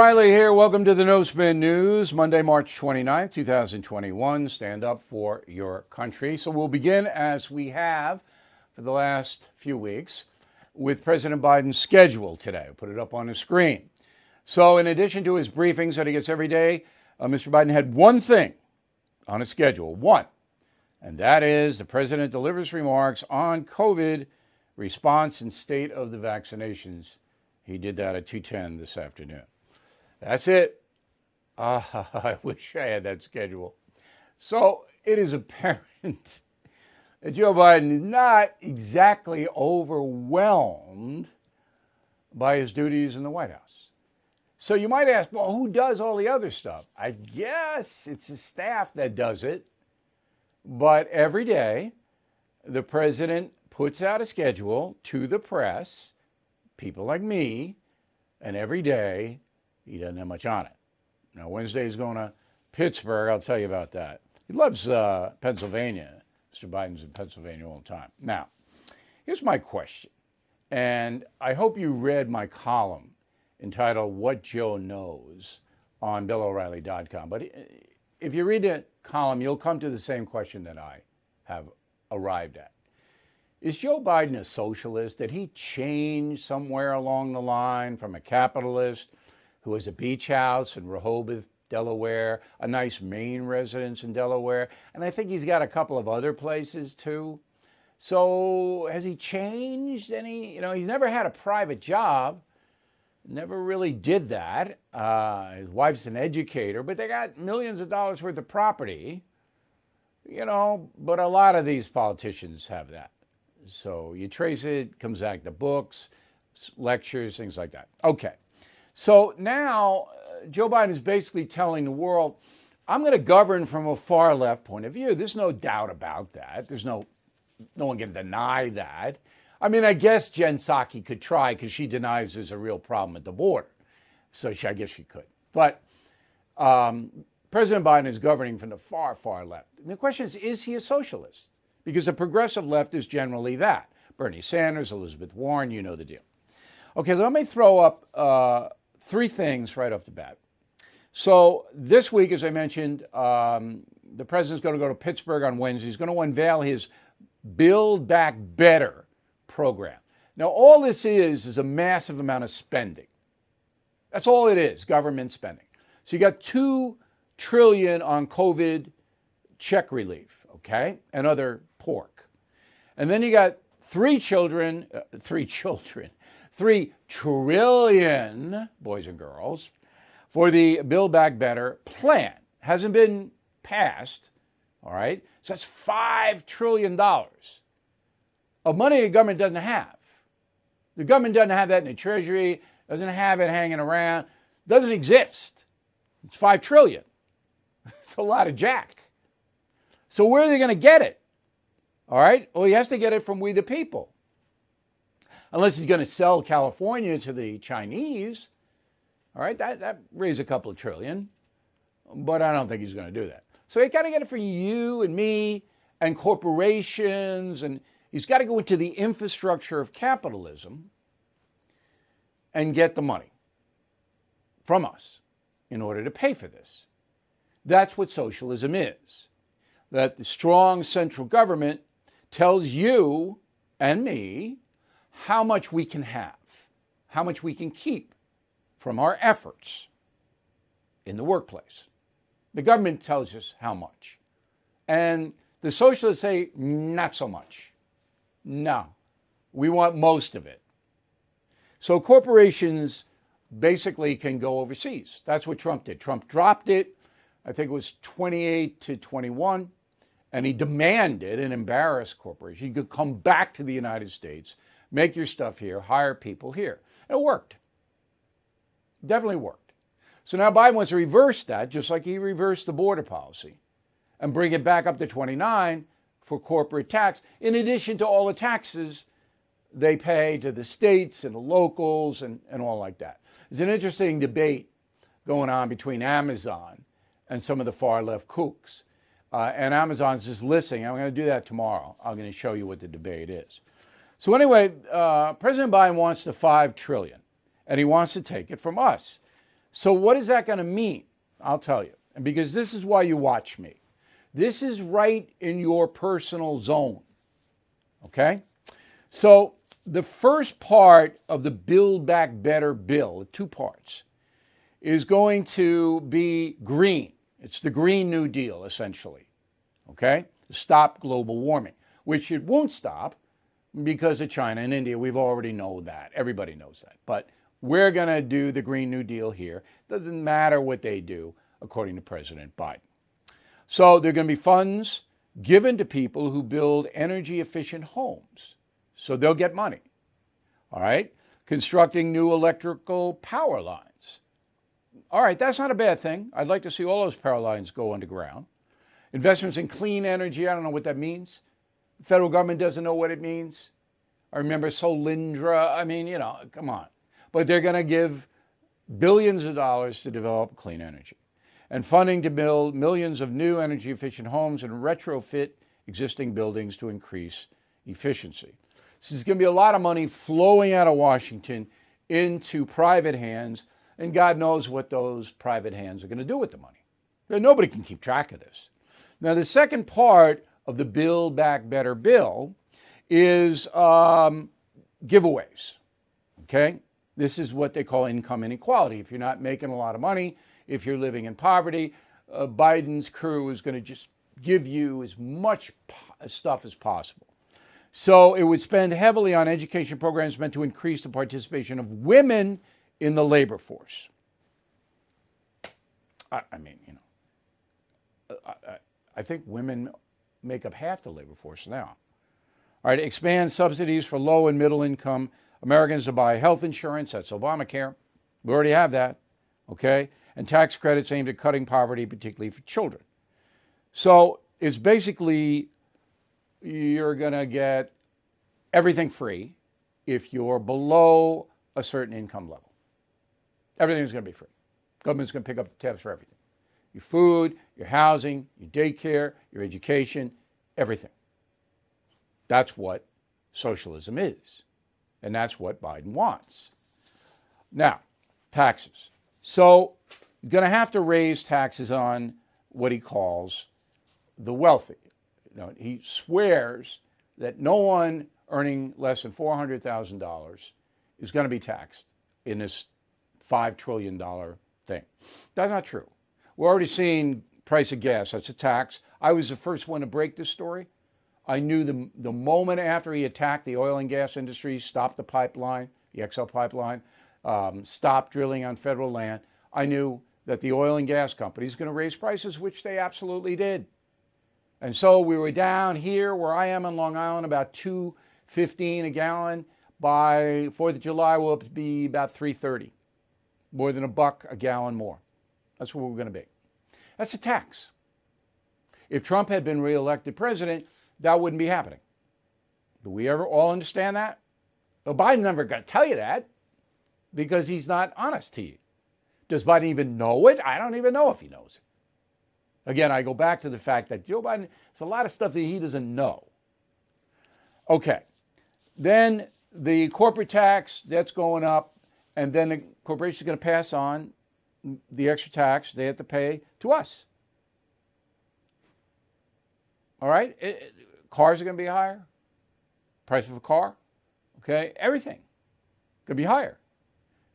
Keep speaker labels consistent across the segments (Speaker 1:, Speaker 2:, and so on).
Speaker 1: O'Reilly here. Welcome to the No Spin News, Monday, March 29th, 2021. Stand up for your country. So we'll begin as we have for the last few weeks with President Biden's schedule today. I'll put it up on the screen. So, in addition to his briefings that he gets every day, uh, Mr. Biden had one thing on his schedule, one, and that is the president delivers remarks on COVID response and state of the vaccinations. He did that at 2:10 this afternoon. That's it. Uh, I wish I had that schedule. So it is apparent that Joe Biden is not exactly overwhelmed by his duties in the White House. So you might ask, well, who does all the other stuff? I guess it's his staff that does it. But every day, the president puts out a schedule to the press, people like me, and every day he doesn't have much on it. Now, Wednesday he's going to Pittsburgh. I'll tell you about that. He loves uh, Pennsylvania. Mr. Biden's in Pennsylvania all the time. Now, here's my question. And I hope you read my column entitled What Joe Knows on BillO'Reilly.com. But if you read the column, you'll come to the same question that I have arrived at. Is Joe Biden a socialist? Did he change somewhere along the line from a capitalist who has a beach house in Rehoboth, Delaware, a nice main residence in Delaware, and I think he's got a couple of other places too. So has he changed any? You know, he's never had a private job, never really did that. Uh, his wife's an educator, but they got millions of dollars worth of property, you know, but a lot of these politicians have that. So you trace it, comes back to books, lectures, things like that. Okay. So now uh, Joe Biden is basically telling the world, I'm going to govern from a far left point of view. There's no doubt about that. There's no, no one can deny that. I mean, I guess Jen Psaki could try because she denies there's a real problem at the border. So she, I guess she could. But um, President Biden is governing from the far, far left. And the question is, is he a socialist? Because the progressive left is generally that. Bernie Sanders, Elizabeth Warren, you know the deal. Okay, let me throw up uh, three things right off the bat. So this week, as I mentioned, um, the president's going to go to Pittsburgh on Wednesday. He's going to unveil his Build Back Better program. Now, all this is is a massive amount of spending. That's all it is, government spending. So you got two trillion on COVID check relief, okay, and other pork, and then you got three children, uh, three children, 3 trillion, boys and girls, for the Build Back Better plan. Hasn't been passed, all right? So that's $5 trillion of money the government doesn't have. The government doesn't have that in the Treasury, doesn't have it hanging around, doesn't exist. It's 5 trillion. It's a lot of jack. So where are they going to get it? All right? Well, he has to get it from we the people unless he's going to sell California to the Chinese. All right, that, that raised a couple of trillion, but I don't think he's going to do that. So he's got to get it for you and me and corporations, and he's got to go into the infrastructure of capitalism and get the money from us in order to pay for this. That's what socialism is. That the strong central government tells you and me how much we can have, how much we can keep from our efforts in the workplace. The government tells us how much. And the socialists say, not so much. No, we want most of it. So corporations basically can go overseas. That's what Trump did. Trump dropped it, I think it was 28 to 21, and he demanded and embarrassed corporations. You could come back to the United States make your stuff here, hire people here. And it worked. Definitely worked. So now Biden wants to reverse that, just like he reversed the border policy, and bring it back up to 29 for corporate tax, in addition to all the taxes they pay to the states and the locals and, and all like that. There's an interesting debate going on between Amazon and some of the far left kooks. Uh, and Amazon's just listening. I'm going to do that tomorrow. I'm going to show you what the debate is. So anyway, uh, President Biden wants the five trillion, and he wants to take it from us. So, what is that going to mean? I'll tell you. And because this is why you watch me. This is right in your personal zone. Okay? So, the first part of the Build Back Better bill, two parts, is going to be green. It's the Green New Deal, essentially. Okay? Stop global warming, which it won't stop because of China and India. We've already know that. Everybody knows that. But we're going to do the Green New Deal here. Doesn't matter what they do, according to President Biden. So there are going to be funds given to people who build energy efficient homes. So they'll get money. All right? Constructing new electrical power lines. All right, that's not a bad thing. I'd like to see all those power lines go underground. Investments in clean energy, I don't know what that means. Federal government doesn't know what it means. I remember Solyndra. I mean, you know, come on. But they're going to give billions of dollars to develop clean energy and funding to build millions of new energy efficient homes and retrofit existing buildings to increase efficiency. So there's going to be a lot of money flowing out of Washington into private hands, and God knows what those private hands are going to do with the money. Nobody can keep track of this. Now, the second part of the Build Back Better bill is um, giveaways. Okay? This is what they call income inequality. If you're not making a lot of money, if you're living in poverty, uh, Biden's crew is going to just give you as much po- stuff as possible. So it would spend heavily on education programs meant to increase the participation of women in the labor force. I, I mean, you know, I, I, I think women make up half the labor force now. All right, expand subsidies for low and middle income Americans to buy health insurance. That's Obamacare. We already have that. Okay? And tax credits aimed at cutting poverty, particularly for children. So it's basically you're going to get everything free if you're below a certain income level. Everything's going to be free. Government's going to pick up the tabs for everything your food, your housing, your daycare, your education, everything. That's what socialism is. And that's what Biden wants. Now, taxes. So, going to have to raise taxes on what he calls the wealthy. You know, he swears that no one earning less than $400,000 is going to be taxed in this $5 trillion thing. That's not true. We're already seeing price of gas. That's a tax. I was the first one to break this story. I knew the, the moment after he attacked the oil and gas industry, stopped the pipeline, the XL pipeline, um, stopped drilling on federal land, I knew that the oil and gas companies going to raise prices, which they absolutely did. And so we were down here where I am in Long Island about 215 a gallon. By 4th of July, we'll be about 330, more than a buck a gallon more. That's where we're going to be. That's a tax. If Trump had been reelected president, that wouldn't be happening. Do we ever all understand that? Well, Biden's never going to tell you that because he's not honest to you. Does Biden even know it? I don't even know if he knows it. Again, I go back to the fact that Joe Biden, there's a lot of stuff that he doesn't know. Okay. Then the corporate tax, that's going up. And then the corporation is going to pass on the extra tax they have to pay to us. All right? It, Cars are going to be higher. Price of a car, okay? Everything could be higher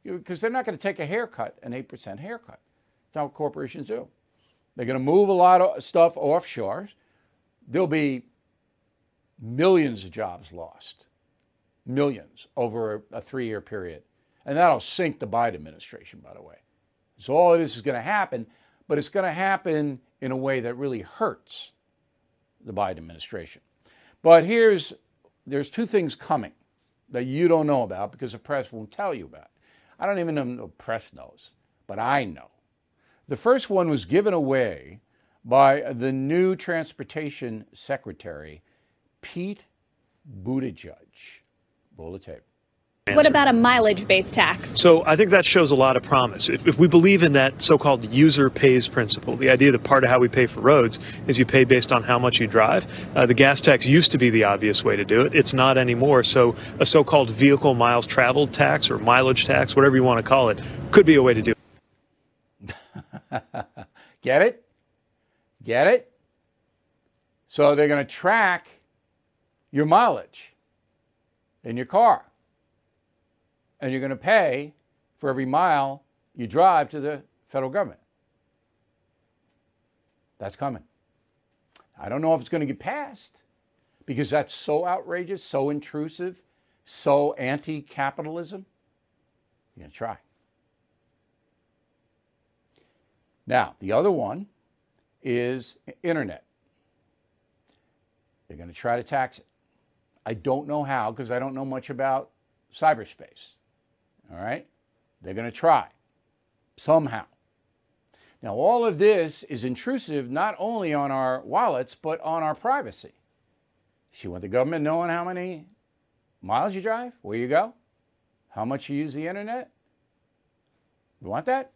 Speaker 1: because they're not going to take a haircut, an 8% haircut. That's what corporations do. They're going to move a lot of stuff offshore. There'll be millions of jobs lost, millions over a, a three year period. And that'll sink the Biden administration, by the way. So all of this is going to happen, but it's going to happen in a way that really hurts the Biden administration. But here's there's two things coming that you don't know about because the press won't tell you about. I don't even know the press knows, but I know. The first one was given away by the new transportation secretary, Pete Buttigieg. Roll the tape.
Speaker 2: Answer. What about a mileage based tax?
Speaker 3: So I think that shows a lot of promise. If, if we believe in that so called user pays principle, the idea that part of how we pay for roads is you pay based on how much you drive, uh, the gas tax used to be the obvious way to do it. It's not anymore. So a so called vehicle miles traveled tax or mileage tax, whatever you want to call it, could be a way to do it.
Speaker 1: Get it? Get it? So they're going to track your mileage in your car. And you're going to pay for every mile you drive to the federal government. That's coming. I don't know if it's going to get passed because that's so outrageous, so intrusive, so anti capitalism. You're going to try. Now, the other one is internet. They're going to try to tax it. I don't know how because I don't know much about cyberspace. All right? They're going to try somehow. Now, all of this is intrusive not only on our wallets, but on our privacy. You want the government knowing how many miles you drive, where you go, how much you use the internet? You want that?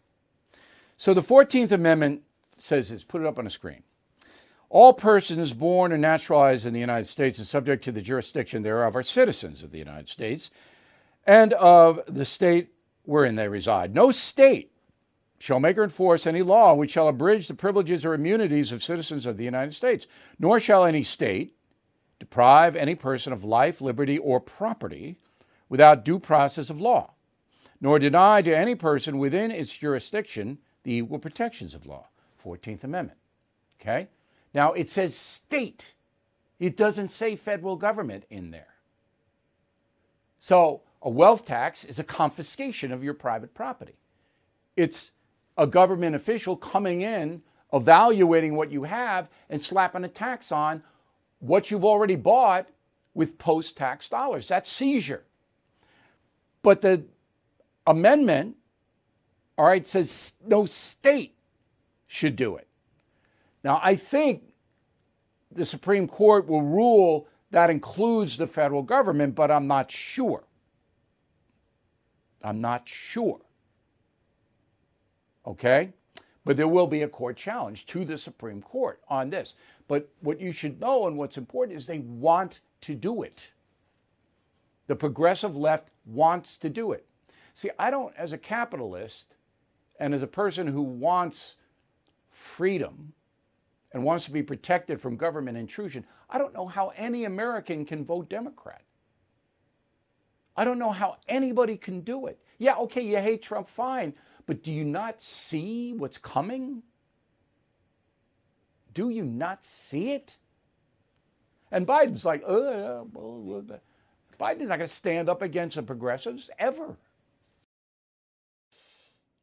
Speaker 1: So the 14th Amendment says this, put it up on the screen. All persons born and naturalized in the United States and subject to the jurisdiction thereof are citizens of the United States and of the state wherein they reside. No state shall make or enforce any law which shall abridge the privileges or immunities of citizens of the United States, nor shall any state deprive any person of life, liberty, or property without due process of law, nor deny to any person within its jurisdiction the equal protections of law. 14th Amendment. Okay? Now it says state, it doesn't say federal government in there. So a wealth tax is a confiscation of your private property. It's a government official coming in, evaluating what you have, and slapping a tax on what you've already bought with post tax dollars. That's seizure. But the amendment, all right, says no state should do it. Now, I think the Supreme Court will rule that includes the federal government, but I'm not sure. I'm not sure. Okay? But there will be a court challenge to the Supreme Court on this. But what you should know and what's important is they want to do it. The progressive left wants to do it. See, I don't, as a capitalist and as a person who wants freedom and wants to be protected from government intrusion, I don't know how any American can vote Democrat. I don't know how anybody can do it. Yeah, okay, you hate Trump, fine, but do you not see what's coming? Do you not see it? And Biden's like, uh, Biden's not going to stand up against the progressives ever.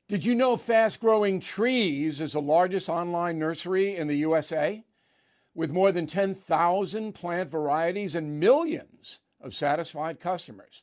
Speaker 1: Did you know Fast Growing Trees is the largest online nursery in the USA with more than 10,000 plant varieties and millions of satisfied customers?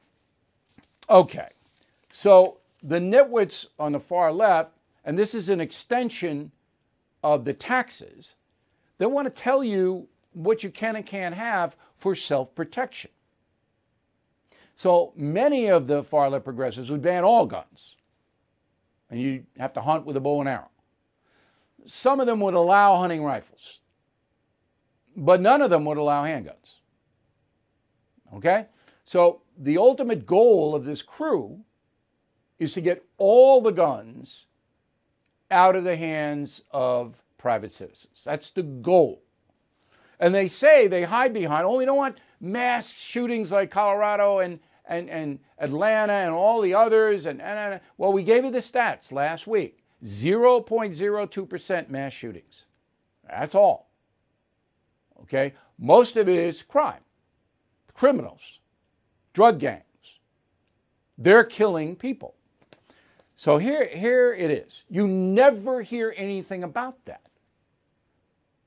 Speaker 1: Okay, so the nitwits on the far left, and this is an extension of the taxes, they want to tell you what you can and can't have for self protection. So many of the far left progressives would ban all guns and you have to hunt with a bow and arrow. Some of them would allow hunting rifles, but none of them would allow handguns. Okay? So the ultimate goal of this crew is to get all the guns out of the hands of private citizens. That's the goal. And they say they hide behind, oh, we don't want mass shootings like Colorado and and, and Atlanta and all the others. And, and, and, well, we gave you the stats last week 0.02% mass shootings. That's all. Okay? Most of it is crime, criminals, drug gangs. They're killing people. So here, here it is. You never hear anything about that.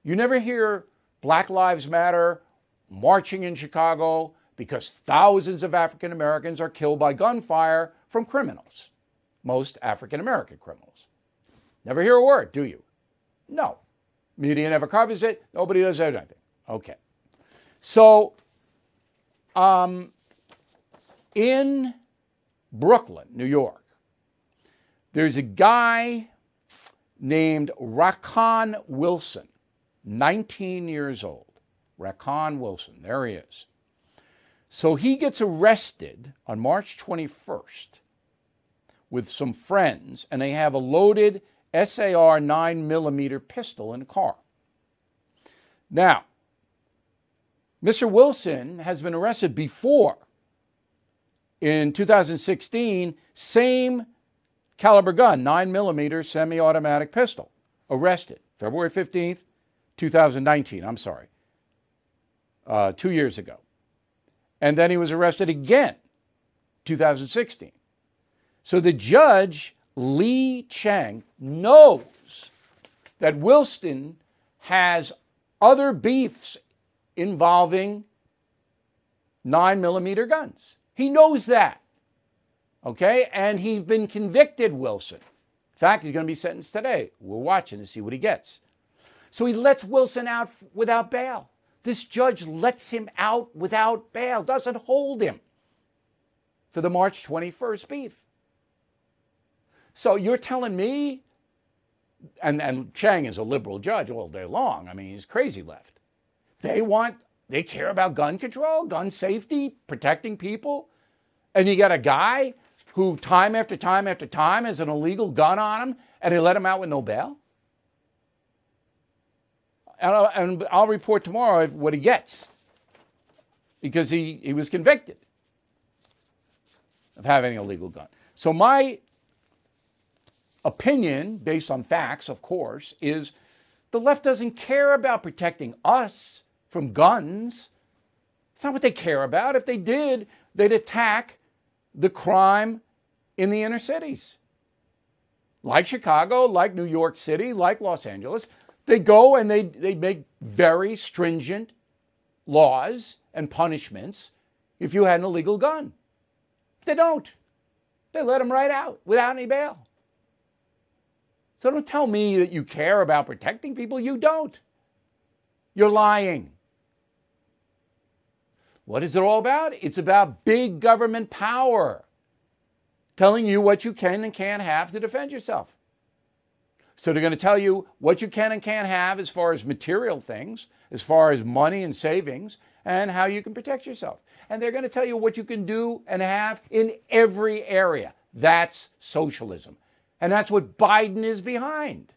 Speaker 1: You never hear Black Lives Matter marching in Chicago because thousands of African Americans are killed by gunfire from criminals, most African American criminals. Never hear a word, do you? No. Media never covers it. Nobody does anything. Okay. So, um, in Brooklyn, New York, there's a guy named Raquan Wilson, 19 years old. Raquan Wilson, there he is. So he gets arrested on March 21st with some friends, and they have a loaded SAR 9 millimeter pistol in the car. Now, Mr. Wilson has been arrested before in 2016, same caliber gun, 9 millimeter semi automatic pistol, arrested February 15th, 2019. I'm sorry, uh, two years ago. And then he was arrested again, 2016. So the judge Lee Chang knows that Wilson has other beefs involving nine millimeter guns. He knows that. Okay? And he's been convicted, Wilson. In fact, he's going to be sentenced today. We're watching to see what he gets. So he lets Wilson out without bail. This judge lets him out without bail, doesn't hold him for the March 21st beef. So you're telling me, and, and Chang is a liberal judge all day long. I mean, he's crazy left. They want, they care about gun control, gun safety, protecting people. And you got a guy who, time after time after time, has an illegal gun on him, and they let him out with no bail? And I'll, and I'll report tomorrow what he gets because he, he was convicted of having a illegal gun. So my opinion, based on facts, of course, is the left doesn't care about protecting us from guns. It's not what they care about. If they did, they'd attack the crime in the inner cities. Like Chicago, like New York City, like Los Angeles. They go and they, they make very stringent laws and punishments if you had an illegal gun. They don't. They let them right out without any bail. So don't tell me that you care about protecting people. You don't. You're lying. What is it all about? It's about big government power telling you what you can and can't have to defend yourself. So they're going to tell you what you can and can't have as far as material things, as far as money and savings, and how you can protect yourself. And they're going to tell you what you can do and have in every area. That's socialism. And that's what Biden is behind.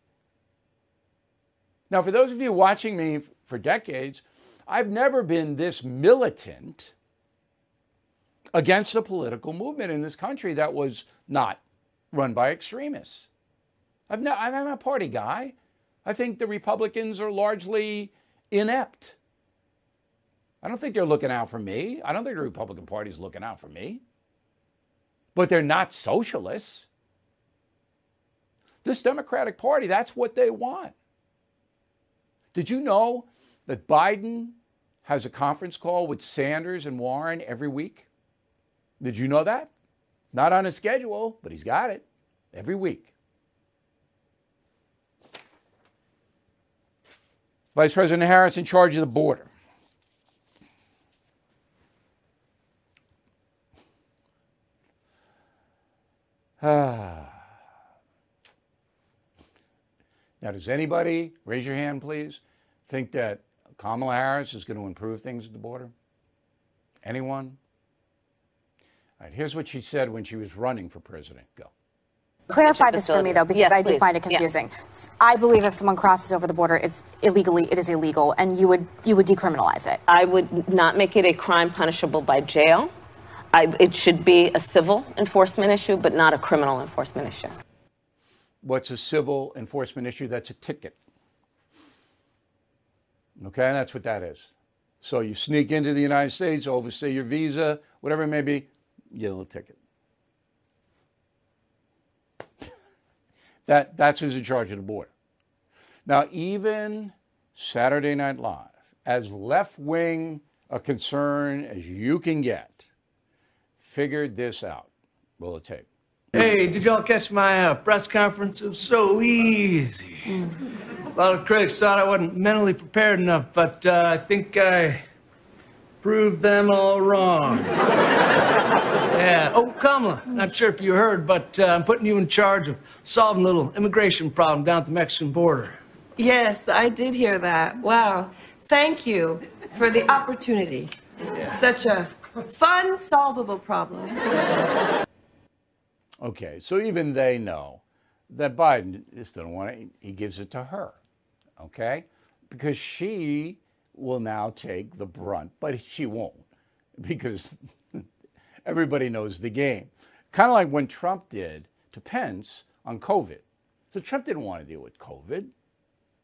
Speaker 1: Now, for those of you watching me for decades, I've never been this militant against a political movement in this country that was not run by extremists. I've ne- I'm a party guy. I think the Republicans are largely inept. I don't think they're looking out for me. I don't think the Republican Party is looking out for me. But they're not socialists. This Democratic Party, that's what they want. Did you know that Biden has a conference call with Sanders and Warren every week? Did you know that? Not on his schedule, but he's got it every week. Vice President Harris in charge of the border. Ah. Now, does anybody, raise your hand please, think that Kamala Harris is going to improve things at the border? Anyone? All right, here's what she said when she was running for president. Go.
Speaker 4: Clarify this for me, though, because
Speaker 5: yes,
Speaker 4: I do
Speaker 5: please.
Speaker 4: find it confusing. Yes. I believe if someone crosses over the border, it's illegally, it is illegal, and you would you would decriminalize it.
Speaker 5: I would not make it a crime punishable by jail. I, it should be a civil enforcement issue, but not a criminal enforcement issue.
Speaker 1: what's a civil enforcement issue? That's a ticket. Okay, that's what that is. So you sneak into the United States, overstay your visa, whatever it may be, get a little ticket. that, that's who's in charge of the border. Now, even Saturday Night Live, as left wing a concern as you can get, figured this out. Roll the tape.
Speaker 6: Hey, did y'all catch my uh, press conference? It was so easy. A lot of critics thought I wasn't mentally prepared enough, but uh, I think I proved them all wrong. yeah. Oh, Kamala, not sure if you heard, but uh, I'm putting you in charge of solving a little immigration problem down at the Mexican border.
Speaker 7: Yes, I did hear that. Wow. Thank you for the opportunity. Such a fun, solvable problem.
Speaker 1: Okay, so even they know that Biden just doesn't want it. He gives it to her, okay? Because she will now take the brunt, but she won't because everybody knows the game. Kind of like when Trump did to Pence on COVID. So Trump didn't want to deal with COVID.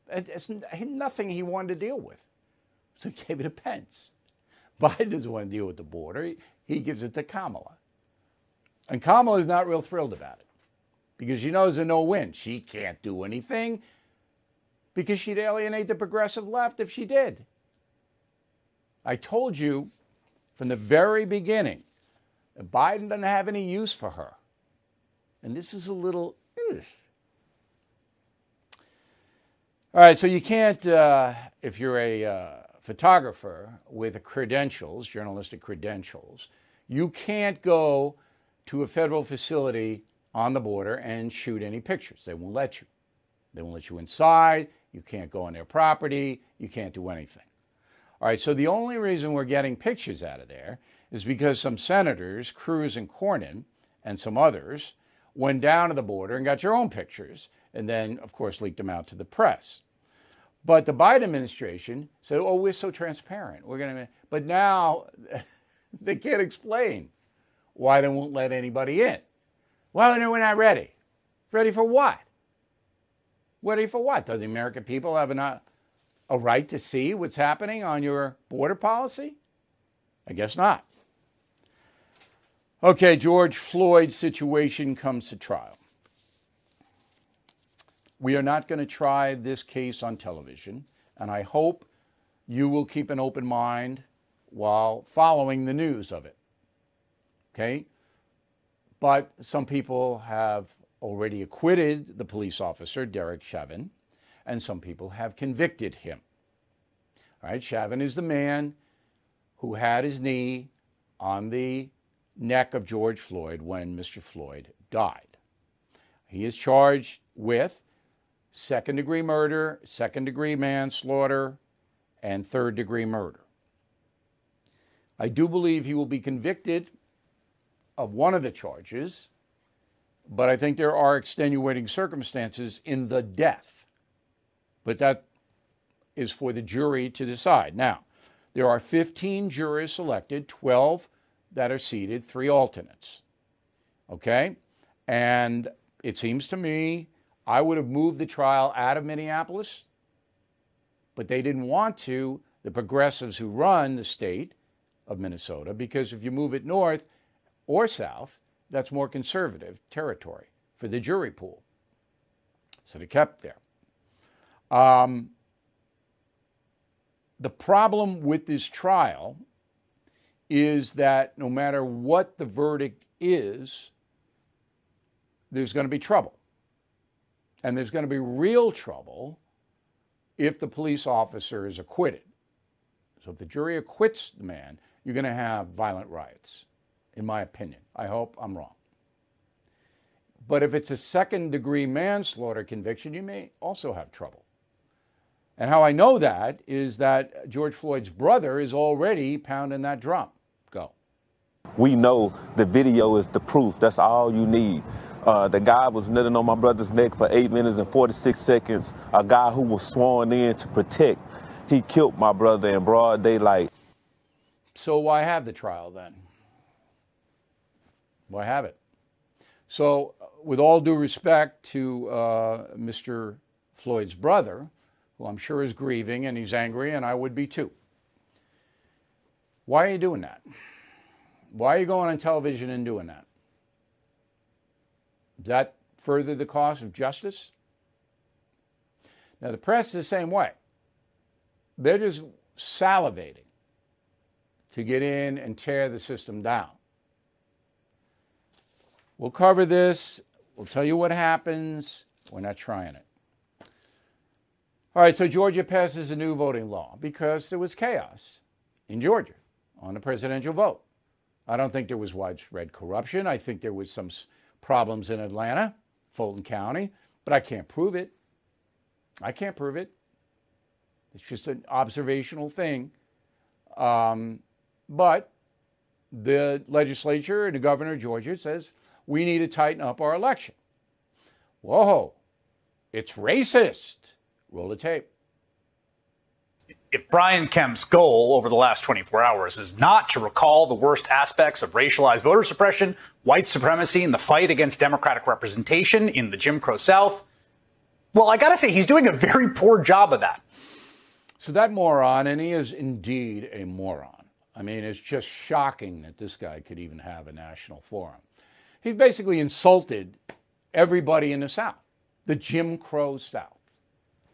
Speaker 1: It's nothing he wanted to deal with. So he gave it to Pence. Biden doesn't want to deal with the border. He gives it to Kamala. And Kamala is not real thrilled about it because she knows a no win. She can't do anything because she'd alienate the progressive left if she did. I told you from the very beginning that Biden doesn't have any use for her. And this is a little. All right, so you can't, uh, if you're a uh, photographer with credentials, journalistic credentials, you can't go to a federal facility on the border and shoot any pictures. They won't let you. They won't let you inside. You can't go on their property. You can't do anything. All right, so the only reason we're getting pictures out of there is because some senators, Cruz and Cornyn, and some others, went down to the border and got your own pictures, and then, of course, leaked them out to the press. But the Biden administration said, oh, we're so transparent. We're going to, but now they can't explain why they won't let anybody in. Well, we're not ready. Ready for what? Ready for what? Does the American people have a, uh, a right to see what's happening on your border policy? I guess not. Okay, George Floyd's situation comes to trial. We are not going to try this case on television, and I hope you will keep an open mind while following the news of it. Okay? But some people have already acquitted the police officer, Derek Chauvin, and some people have convicted him. All right, Chauvin is the man who had his knee on the neck of George Floyd when Mr. Floyd died. He is charged with second degree murder, second degree manslaughter, and third degree murder. I do believe he will be convicted of one of the charges, but I think there are extenuating circumstances in the death. But that is for the jury to decide. Now, there are 15 jurors selected, 12 that are seated, three alternates. Okay? And it seems to me I would have moved the trial out of Minneapolis, but they didn't want to, the progressives who run the state of Minnesota, because if you move it north, or south, that's more conservative territory for the jury pool. So they kept there. Um, the problem with this trial is that no matter what the verdict is, there's going to be trouble. And there's going to be real trouble if the police officer is acquitted. So if the jury acquits the man, you're going to have violent riots in my opinion. I hope I'm wrong. But if it's a second degree manslaughter conviction, you may also have trouble. And how I know that is that George Floyd's brother is already pounding that drum. Go.
Speaker 8: We know the video is the proof. That's all you need. Uh, the guy was kneeling on my brother's neck for 8 minutes and 46 seconds. A guy who was sworn in to protect. He killed my brother in broad daylight.
Speaker 1: So why have the trial then? Why have it? So, with all due respect to uh, Mr. Floyd's brother, who I'm sure is grieving and he's angry, and I would be too. Why are you doing that? Why are you going on television and doing that? Does that further the cause of justice? Now, the press is the same way. They're just salivating to get in and tear the system down. We'll cover this. We'll tell you what happens. We're not trying it. All right, so Georgia passes a new voting law because there was chaos in Georgia on the presidential vote. I don't think there was widespread corruption. I think there was some problems in Atlanta, Fulton County, but I can't prove it. I can't prove it. It's just an observational thing. Um, but the legislature and the governor of Georgia says we need to tighten up our election. Whoa, it's racist. Roll the tape.
Speaker 9: If Brian Kemp's goal over the last 24 hours is not to recall the worst aspects of racialized voter suppression, white supremacy, and the fight against Democratic representation in the Jim Crow South, well, I gotta say, he's doing a very poor job of that.
Speaker 1: So that moron, and he is indeed a moron. I mean, it's just shocking that this guy could even have a national forum. He basically insulted everybody in the South, the Jim Crow South.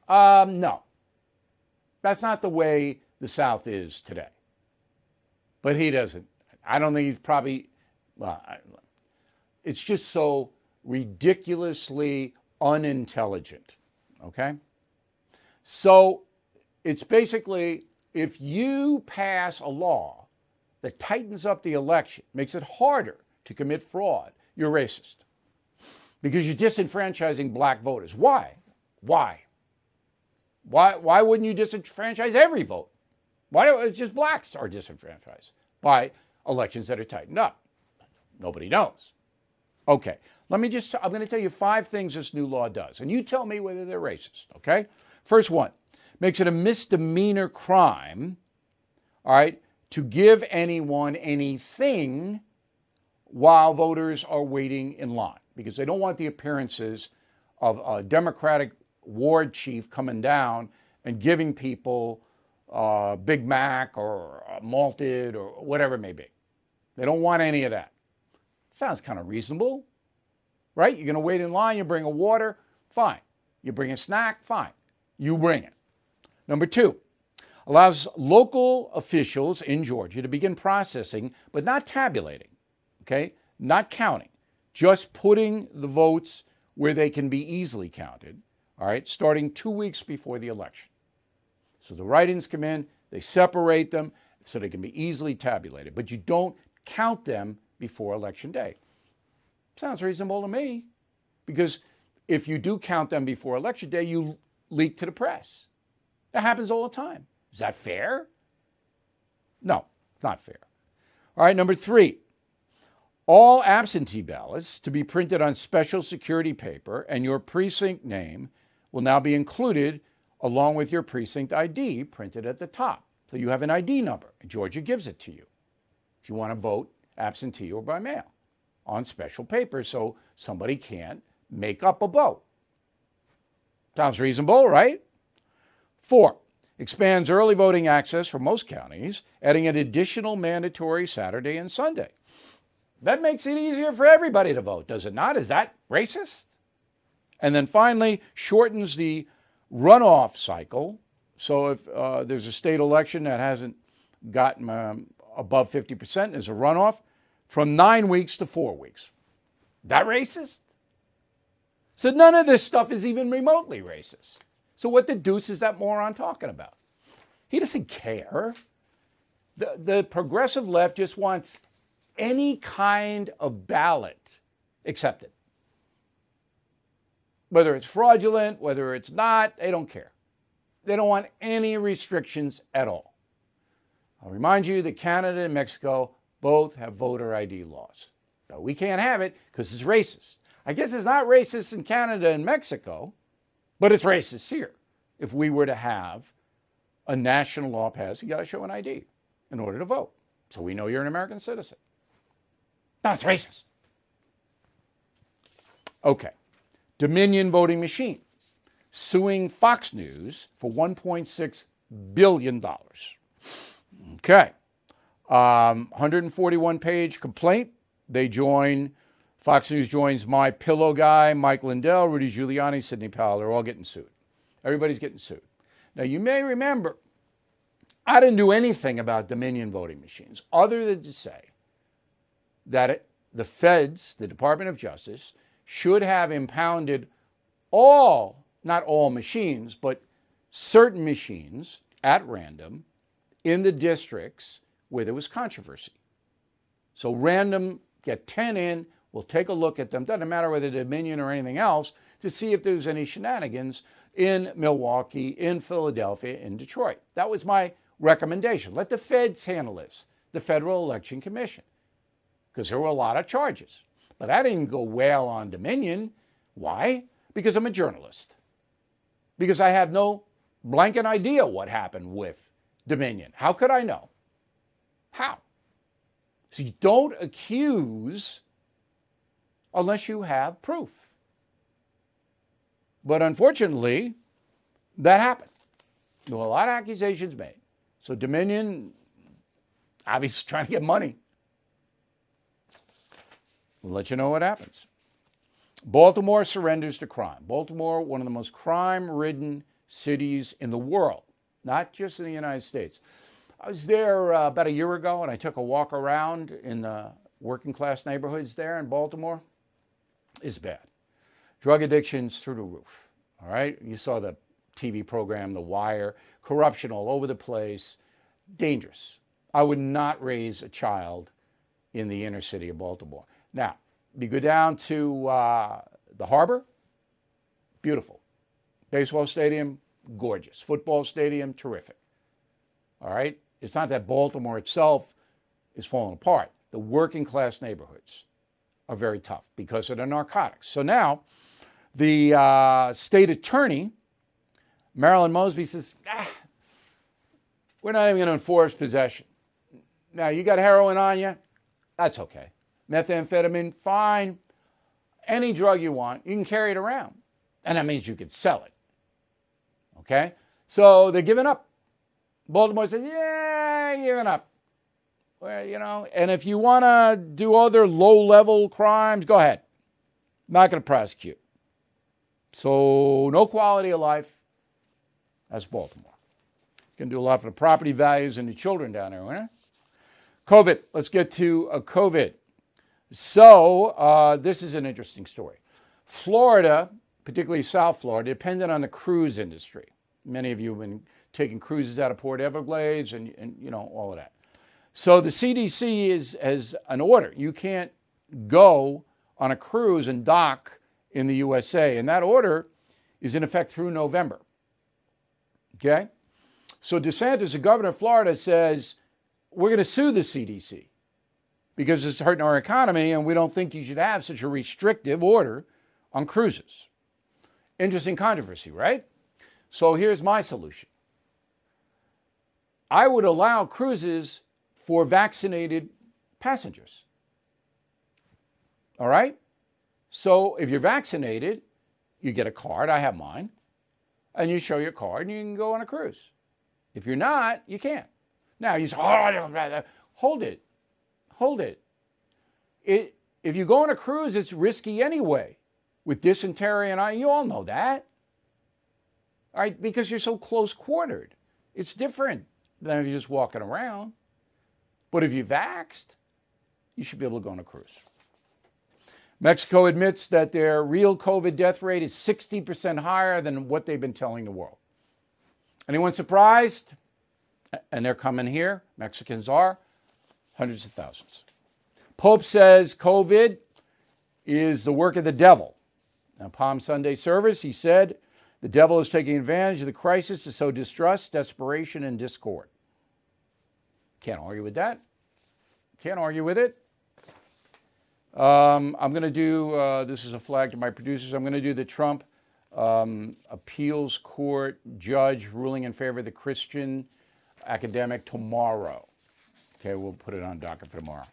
Speaker 1: Um, no, that's not the way the South is today. But he doesn't. I don't think he's probably, well, it's just so ridiculously unintelligent. Okay? So it's basically if you pass a law that tightens up the election, makes it harder to commit fraud, you're racist because you're disenfranchising black voters. Why? Why? Why, why wouldn't you disenfranchise every vote? Why don't just blacks are disenfranchised by elections that are tightened up? Nobody knows. Okay, let me just, I'm going to tell you five things this new law does, and you tell me whether they're racist, okay? First one makes it a misdemeanor crime, all right, to give anyone anything while voters are waiting in line because they don't want the appearances of a Democratic ward chief coming down and giving people uh, Big Mac or malted or whatever it may be. They don't want any of that. Sounds kind of reasonable, right? You're going to wait in line, you bring a water, fine. You bring a snack, fine. You bring it. Number two, allows local officials in Georgia to begin processing, but not tabulating okay? Not counting, just putting the votes where they can be easily counted, all right, starting two weeks before the election. So the write ins come in, they separate them so they can be easily tabulated, but you don't count them before election day. Sounds reasonable to me because if you do count them before election day, you leak to the press. That happens all the time. Is that fair? No, not fair. All right, number three, all absentee ballots to be printed on special security paper and your precinct name will now be included along with your precinct ID printed at the top. So you have an ID number, Georgia gives it to you if you want to vote absentee or by mail on special paper so somebody can't make up a vote. Sounds reasonable, right? Four, expands early voting access for most counties, adding an additional mandatory Saturday and Sunday. That makes it easier for everybody to vote, does it not? Is that racist? And then finally, shortens the runoff cycle. So if uh, there's a state election that hasn't gotten um, above 50% as a runoff, from nine weeks to four weeks. That racist? So none of this stuff is even remotely racist. So what the deuce is that moron talking about? He doesn't care. The, the progressive left just wants any kind of ballot accepted. Whether it's fraudulent, whether it's not, they don't care. They don't want any restrictions at all. I'll remind you that Canada and Mexico both have voter ID laws. But we can't have it because it's racist. I guess it's not racist in Canada and Mexico, but it's racist here. If we were to have a national law passed, you got to show an ID in order to vote. So we know you're an American citizen. That's racist. Okay. Dominion Voting Machine suing Fox News for $1.6 billion. Okay. Um, 141 page complaint. They join, Fox News joins My Pillow guy, Mike Lindell, Rudy Giuliani, Sidney Powell. They're all getting sued. Everybody's getting sued. Now, you may remember, I didn't do anything about Dominion voting machines other than to say that the feds, the Department of Justice, should have impounded all, not all machines, but certain machines at random in the districts where there was controversy. So random, get 10 in, we'll take a look at them, doesn't matter whether Dominion or anything else, to see if there's any shenanigans in Milwaukee, in Philadelphia, in Detroit. That was my recommendation. Let the feds handle this, the Federal Election Commission, because there were a lot of charges. But I didn't go wail on Dominion. Why? Because I'm a journalist. Because I have no blanket idea what happened with Dominion. How could I know? How? So you don't accuse unless you have proof. But unfortunately, that happened. There were a lot of accusations made. So Dominion, obviously trying to get money. We'll let you know what happens. Baltimore surrenders to crime. Baltimore, one of the most crime ridden cities in the world, not just in the United States. I was there uh, about a year ago and I took a walk around in the working class neighborhoods there in Baltimore. It's bad. Drug addiction's through the roof. All right. You saw the TV program, The Wire, corruption all over the place. Dangerous. I would not raise a child in the inner city of Baltimore. Now, you go down to uh, the harbor, beautiful. Baseball stadium, gorgeous. Football stadium, terrific. All right? It's not that Baltimore itself is falling apart. The working class neighborhoods are very tough because of the narcotics. So now, the uh, state attorney, Marilyn Mosby, says, ah, we're not even going to enforce possession. Now, you got heroin on you? That's okay. Methamphetamine, fine. Any drug you want, you can carry it around. And that means you can sell it. Okay? So they're giving up. Baltimore says, yeah, giving up. Well, you know, and if you want to do other low level crimes, go ahead. Not going to prosecute. So, no quality of life. That's Baltimore. Can do a lot for the property values and the children down there, right? COVID. Let's get to uh, COVID. So, uh, this is an interesting story. Florida, particularly South Florida, depended on the cruise industry. Many of you have been taking cruises out of Port Everglades and, and you know, all of that. So the CDC is has an order. You can't go on a cruise and dock in the USA. And that order is in effect through November. Okay? So DeSantis, the governor of Florida, says, we're going to sue the CDC because it's hurting our economy and we don't think you should have such a restrictive order on cruises. Interesting controversy, right? So here's my solution I would allow cruises for vaccinated passengers. All right? So if you're vaccinated, you get a card. I have mine. And you show your card and you can go on a cruise. If you're not, you can't. Now you say, oh, hold it. Hold it. it. If you go on a cruise, it's risky anyway with dysentery and I, you all know that. All right, because you're so close quartered. It's different than if you're just walking around. But if you're vaxxed, you should be able to go on a cruise. Mexico admits that their real COVID death rate is 60% higher than what they've been telling the world. Anyone surprised? And they're coming here. Mexicans are hundreds of thousands. Pope says COVID is the work of the devil. Now, Palm Sunday service, he said, the devil is taking advantage of the crisis to sow distrust, desperation, and discord. Can't argue with that. Can't argue with it. Um, I'm going to do, uh, this is a flag to my producers, I'm going to do the Trump um, appeals court judge ruling in favor of the Christian academic tomorrow. Okay, we'll put it on docket for tomorrow.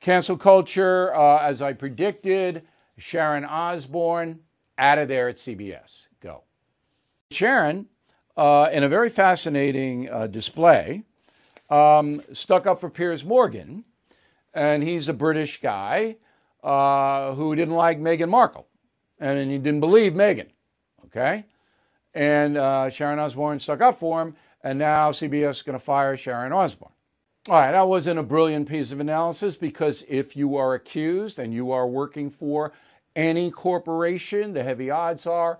Speaker 1: Cancel culture, uh, as I predicted, Sharon Osbourne, out of there at CBS. Go. Sharon, uh, in a very fascinating uh, display, um, stuck up for Piers Morgan, and he's a British guy uh, who didn't like Meghan Markle, and he didn't believe Meghan. Okay, and uh, Sharon Osbourne stuck up for him, and now CBS is going to fire Sharon Osbourne. All right, that wasn't a brilliant piece of analysis because if you are accused and you are working for any corporation, the heavy odds are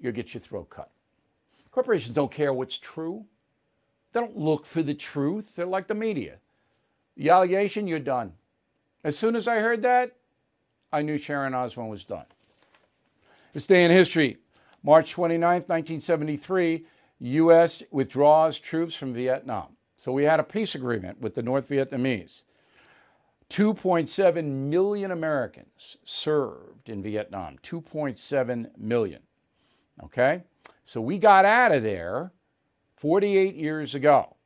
Speaker 1: you'll get your throat cut. Corporations don't care what's true. They don't look for the truth. They're like the media. The allegation, you're done. As soon as I heard that, I knew Sharon Osbourne was done. This day in history, March 29, 1973, U.S. withdraws troops from Vietnam. So we had a peace agreement with the North Vietnamese. 2.7 million Americans served in Vietnam. 2.7 million. Okay? So we got out of there 48 years ago.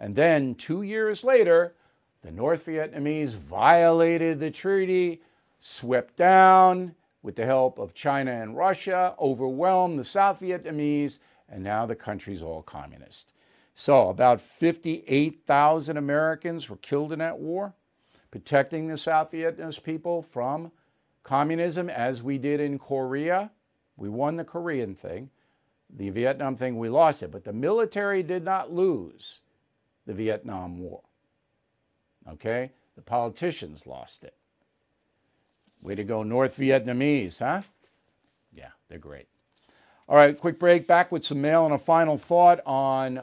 Speaker 1: And then two years later, the North Vietnamese violated the treaty, swept down with the help of China and Russia, overwhelmed the South Vietnamese, and now the country's all communist. So, about 58,000 Americans were killed in that war, protecting the South Vietnamese people from communism, as we did in Korea. We won the Korean thing. The Vietnam thing, we lost it. But the military did not lose the Vietnam War. Okay? The politicians lost it. Way to go, North Vietnamese, huh? Yeah, they're great. All right, quick break. Back with some mail and a final thought on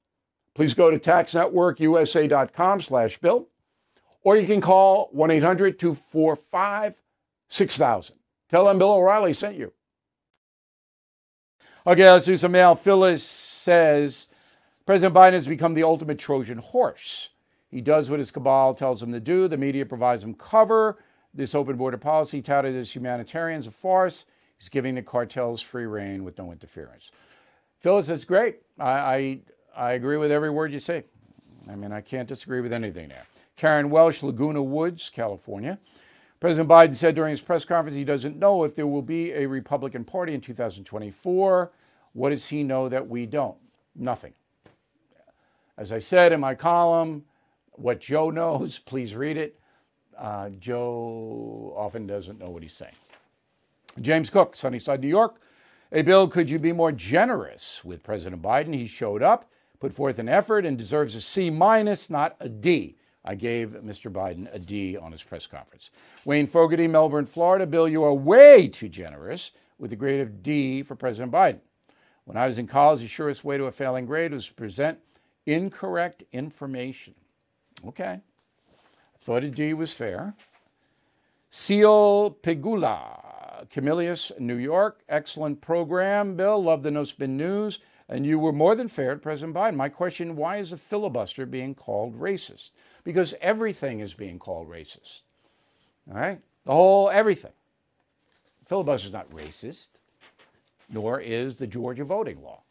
Speaker 1: Please go to taxnetworkusa.com slash bill, or you can call 1-800-245-6000. Tell them Bill O'Reilly sent you. Okay, let's do some mail. Phyllis says President Biden has become the ultimate Trojan horse. He does what his cabal tells him to do. The media provides him cover. This open border policy, touted as humanitarian, is a farce. He's giving the cartels free rein with no interference. Phyllis, that's great. I, I, I agree with every word you say. I mean, I can't disagree with anything there. Karen Welsh, Laguna Woods, California. President Biden said during his press conference he doesn't know if there will be a Republican Party in 2024. What does he know that we don't? Nothing. As I said in my column, what Joe knows, please read it. Uh, Joe often doesn't know what he's saying. James Cook, Sunnyside, New York. Hey, Bill, could you be more generous with President Biden? He showed up, put forth an effort, and deserves a C minus, not a D. I gave Mr. Biden a D on his press conference. Wayne Fogarty, Melbourne, Florida. Bill, you are way too generous with a grade of D for President Biden. When I was in college, the surest way to a failing grade was to present incorrect information. Okay. I thought a D was fair. Seal Pigula, Camillus, New York. Excellent program, Bill. Love the No Spin News. And you were more than fair to President Biden. My question why is a filibuster being called racist? Because everything is being called racist. All right? The whole everything. Filibuster is not racist, nor is the Georgia voting law.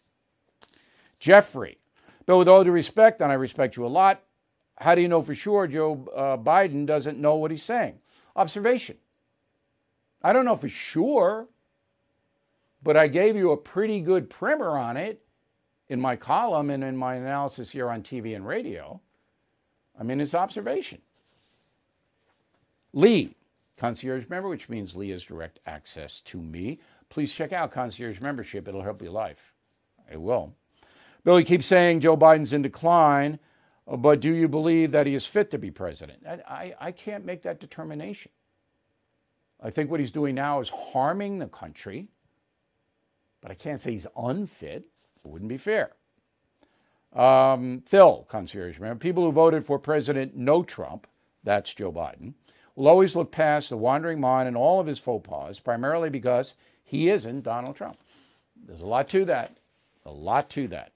Speaker 1: Jeffrey, Bill, with all due respect, and I respect you a lot, how do you know for sure Joe uh, Biden doesn't know what he's saying? Observation. I don't know for sure, but I gave you a pretty good primer on it in my column and in my analysis here on TV and radio. I mean, it's observation. Lee, concierge member, which means Lee has direct access to me. Please check out concierge membership. It'll help your life. It will. Billy keeps saying Joe Biden's in decline, but do you believe that he is fit to be president? I, I, I can't make that determination. I think what he's doing now is harming the country, but I can't say he's unfit. It wouldn't be fair. Um, Phil, concierge member, people who voted for President No Trump, that's Joe Biden, will always look past the wandering mind and all of his faux pas, primarily because he isn't Donald Trump. There's a lot to that. A lot to that.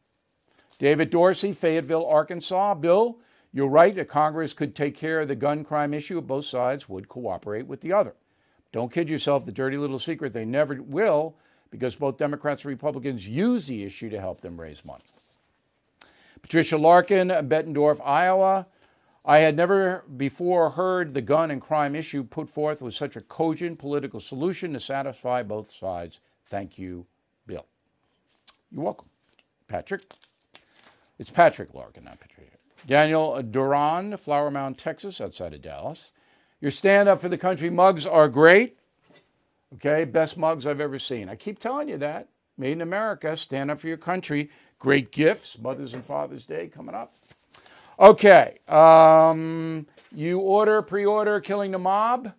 Speaker 1: David Dorsey, Fayetteville, Arkansas. Bill, you're right that Congress could take care of the gun crime issue if both sides would cooperate with the other. Don't kid yourself, the dirty little secret, they never will because both Democrats and Republicans use the issue to help them raise money. Patricia Larkin, Bettendorf, Iowa. I had never before heard the gun and crime issue put forth with such a cogent political solution to satisfy both sides. Thank you, Bill. You're welcome. Patrick. It's Patrick Larkin, not Patricia. Daniel Duran, Flower Mound, Texas, outside of Dallas. Your stand up for the country mugs are great. Okay, best mugs I've ever seen. I keep telling you that. Made in America, stand up for your country. Great gifts, Mother's and Father's Day coming up. Okay, um, you order, pre order Killing the Mob,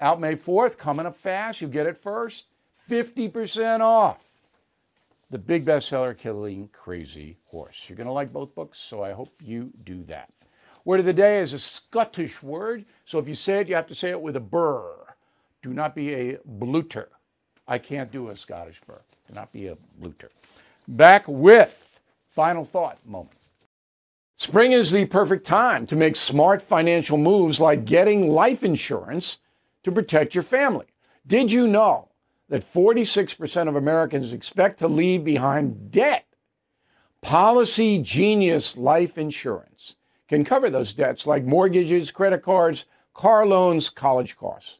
Speaker 1: out May 4th, coming up fast. You get it first. 50% off. The big bestseller, Killing Crazy Horse. You're going to like both books, so I hope you do that. Word of the day is a Scottish word, so if you say it, you have to say it with a burr. Do not be a bluter. I can't do a Scottish burr. Do not be a bluter. Back with final thought moment. Spring is the perfect time to make smart financial moves like getting life insurance to protect your family. Did you know that 46% of Americans expect to leave behind debt? Policy Genius Life Insurance can cover those debts like mortgages, credit cards, car loans, college costs.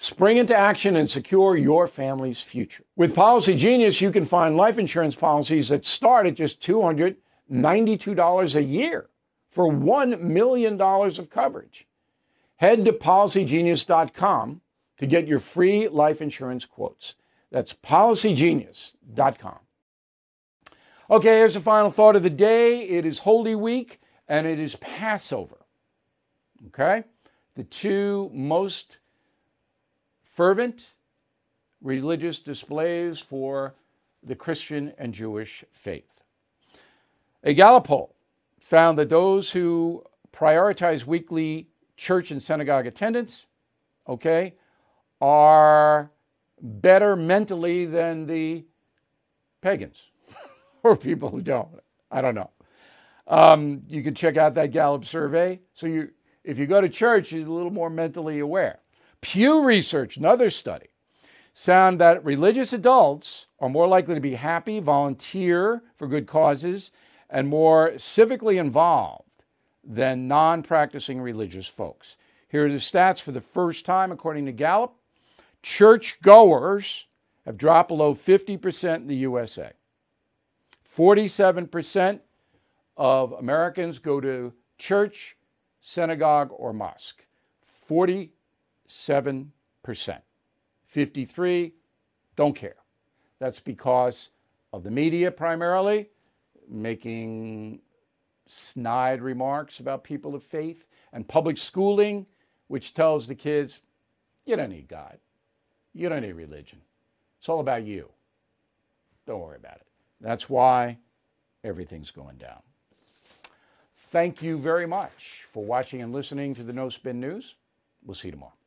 Speaker 1: Spring into action and secure your family's future. With Policy Genius, you can find life insurance policies that start at just $292 a year for $1 million of coverage. Head to policygenius.com to get your free life insurance quotes. That's policygenius.com. Okay, here's the final thought of the day. It is Holy Week and it is Passover. Okay? The two most fervent religious displays for the Christian and Jewish faith. A Gallup poll found that those who prioritize weekly church and synagogue attendance, okay, are better mentally than the pagans or people who don't. I don't know. Um, you can check out that Gallup survey. So you, if you go to church, you're a little more mentally aware. Pew Research, another study, found that religious adults are more likely to be happy, volunteer for good causes, and more civically involved than non practicing religious folks. Here are the stats for the first time, according to Gallup. Church goers have dropped below 50% in the USA. 47% of Americans go to church, synagogue, or mosque. 47%. 53 don't care. That's because of the media primarily, making snide remarks about people of faith, and public schooling, which tells the kids, you don't need God. You don't need religion. It's all about you. Don't worry about it. That's why everything's going down. Thank you very much for watching and listening to the No Spin News. We'll see you tomorrow.